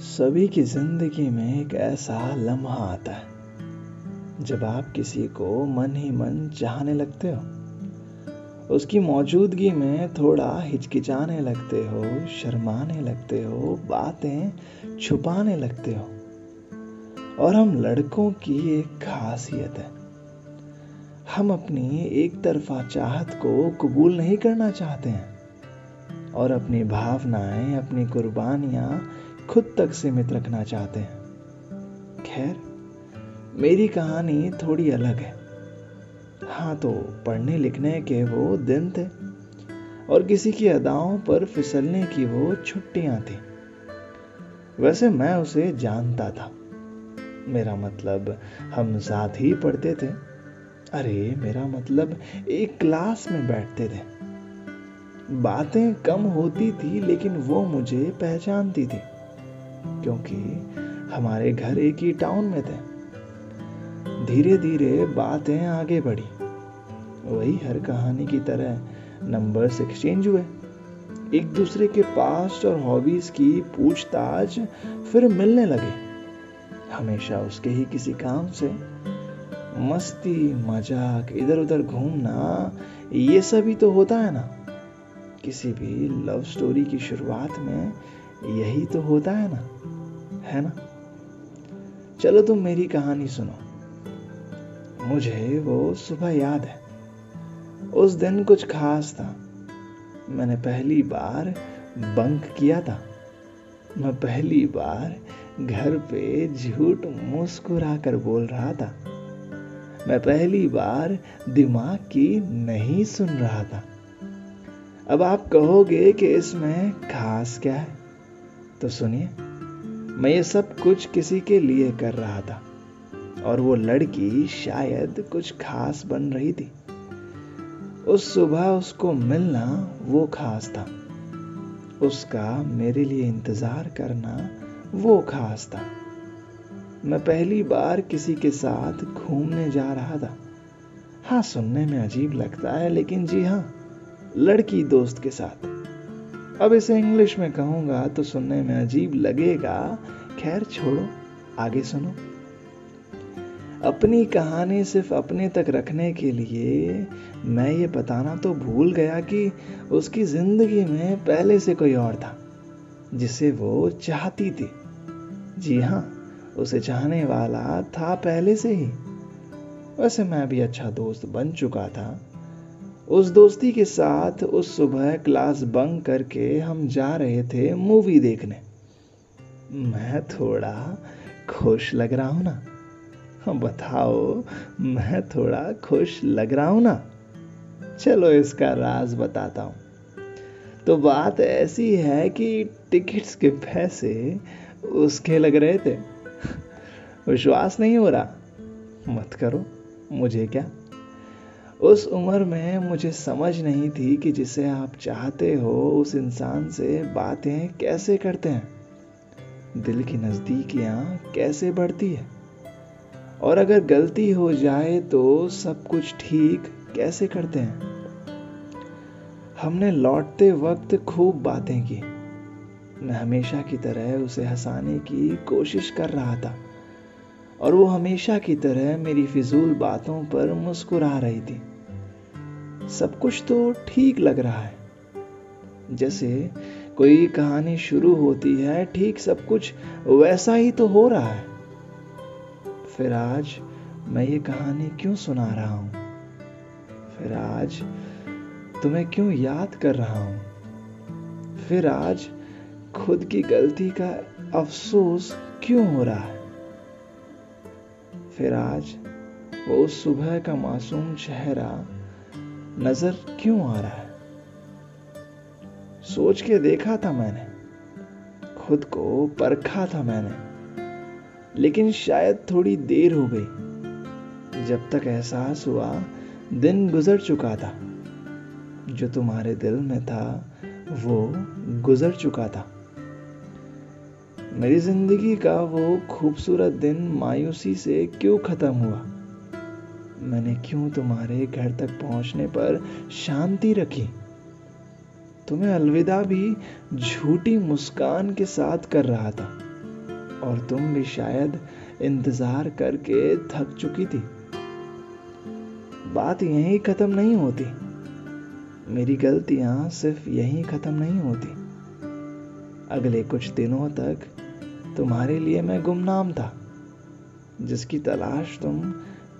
सभी की ज़िंदगी में एक ऐसा लम्हा आता है। जब आप किसी को मन ही मन चाहने लगते हो, उसकी मौजूदगी में थोड़ा हिचकिचाने लगते हो, शर्माने लगते हो, बातें छुपाने लगते हो, और हम लड़कों की एक खासियत है। हम अपनी एक तरफा चाहत को कबूल नहीं करना चाहते हैं, और अपनी भावनाएँ, अपनी कुर्बानियाँ खुद तक सीमित रखना चाहते हैं। खैर, मेरी कहानी थोड़ी अलग है। हाँ तो पढ़ने लिखने के वो दिन थे, और किसी की अदाओं पर फिसलने की वो छुट्टियाँ थी। वैसे मैं उसे जानता था। मेरा मतलब हम साथ ही पढ़ते थे। अरे, मेरा मतलब एक क्लास में बैठते थे। बातें कम होती थी, लेकिन वो मुझे पहचानती थी। क्योंकि हमारे घर एक ही टाउन में थे। धीरे धीरे बातें आगे बढ़ी। वही हर कहानी की तरह नंबर्स एक्सचेंज हुए। एक दूसरे के पास्ट और हॉबीज की पूछताछ फिर मिलने लगे। हमेशा उसके ही किसी काम से। मस्ती, मज़ाक इधर उधर घूमना, ये सभी तो होता है ना। किसी भी लव स्टोरी की शुरुआत में यही तो होता है ना है ना? चलो तुम मेरी कहानी सुनो। मुझे वो सुबह याद है। उस दिन कुछ खास था। मैंने पहली बार बंक किया था। मैं पहली बार घर पे झूठ मुस्कुरा कर बोल रहा था। मैं पहली बार दिमाग की नहीं सुन रहा था। अब आप कहोगे कि इसमें खास क्या है? तो सुनिए, मैं ये सब कुछ किसी के लिए कर रहा था, और वो लड़की शायद कुछ खास बन रही थी। उस सुबह उसको मिलना वो खास था। उसका मेरे लिए इंतज़ार करना वो खास था। मैं पहली बार किसी के साथ घूमने जा रहा था। हाँ सुनने में अजीब लगता है, लेकिन जी हाँ लड़की दोस्त के साथ। अब इसे इंग्लिश में कहूँगा तो सुनने में अजीब लगेगा। खैर छोड़ो, आगे सुनो। अपनी कहानी सिर्फ़ अपने तक रखने के लिए मैं ये बताना तो भूल गया कि उसकी ज़िंदगी में पहले से कोई और था, जिसे वो चाहती थी। जी हाँ उसे चाहने वाला था पहले से ही। वैसे मैं भी अच्छा दोस्त बन चुका था। उस दोस्ती के साथ उस सुबह क्लास बंक करके हम जा रहे थे मूवी देखने। मैं थोड़ा खुश लग रहा हूँ ना। बताओ, मैं थोड़ा खुश लग रहा हूँ ना। चलो इसका राज बताता हूँ। तो बात ऐसी है कि टिकट्स के पैसे उसके लग रहे थे। विश्वास नहीं हो रहा। मत करो, मुझे क्या? उस उम्र में मुझे समझ नहीं थी कि जिसे आप चाहते हो, उस इंसान से बातें कैसे करते हैं? दिल की नज़दीकियाँ कैसे बढ़ती है? और अगर गलती हो जाए तो सब कुछ ठीक कैसे करते हैं? हमने लौटते वक्त खूब बातें की। मैं हमेशा की तरह उसे हंसाने की कोशिश कर रहा था। और वो हमेशा की तरह मेरी फिजूल बातों पर मुस्कुरा रही थी। सब कुछ तो ठीक लग रहा है। जैसे कोई कहानी शुरू होती है, ठीक सब कुछ वैसा ही तो हो रहा है। फिर आज मैं ये कहानी क्यों सुना रहा हूँ? फिर आज तुम्हें क्यों याद कर रहा हूँ? फिर आज खुद की गलती का अफसोस क्यों हो रहा है? फिर आज वो उस सुबह का मासूम चेहरा नज़र क्यों आ रहा है? सोच के देखा था मैंने, खुद को परखा था मैंने, लेकिन शायद थोड़ी देर हो गई। जब तक एहसास हुआ, दिन गुजर चुका था। जो तुम्हारे दिल में था, वो गुजर चुका था। मेरी ज़िंदगी का वो खूबसूरत दिन मायूसी से क्यों खत्म हुआ? मैंने क्यों तुम्हारे घर तक पहुँचने पर शांति रखी? तुम्हें अलविदा भी झूठी मुस्कान के साथ कर रहा था, और तुम भी शायद इंतज़ार करके थक चुकी थी। बात यहीं खत्म नहीं होती। मेरी गलतियाँ सिर्फ़ यहीं खत्म नहीं होती। अगले कुछ दिनों तक तुम्हारे लिए मैं गुमनाम था, जिसकी तलाश तुम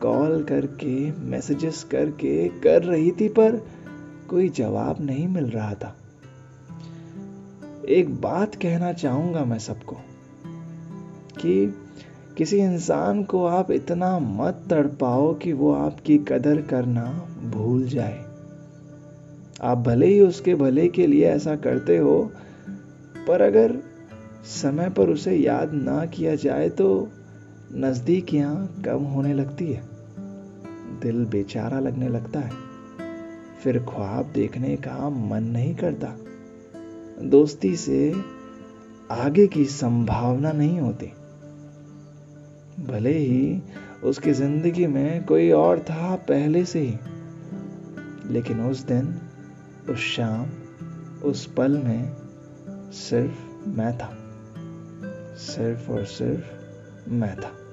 कॉल करके मैसेजेस करके कर रही थी, पर कोई जवाब नहीं मिल रहा था। एक बात कहना चाहूँगा मैं सबको, कि किसी इंसान को आप इतना मत तड़पाओ कि वो आपकी कदर करना भूल जाए। आप भले ही उसके भले के लिए ऐसा करते हो पर अगर समय पर उसे याद ना किया जाए तो नज़दीकियाँ कम होने लगती है। दिल बेचारा लगने लगता है। फिर ख्वाब देखने का मन नहीं करता। दोस्ती से आगे की संभावना नहीं होती। भले ही उसकी ज़िंदगी में कोई और था पहले से ही, लेकिन उस दिन, उस शाम, उस पल में सिर्फ़ मैं था। सिर्फ़ और सिर्फ़ मैं था।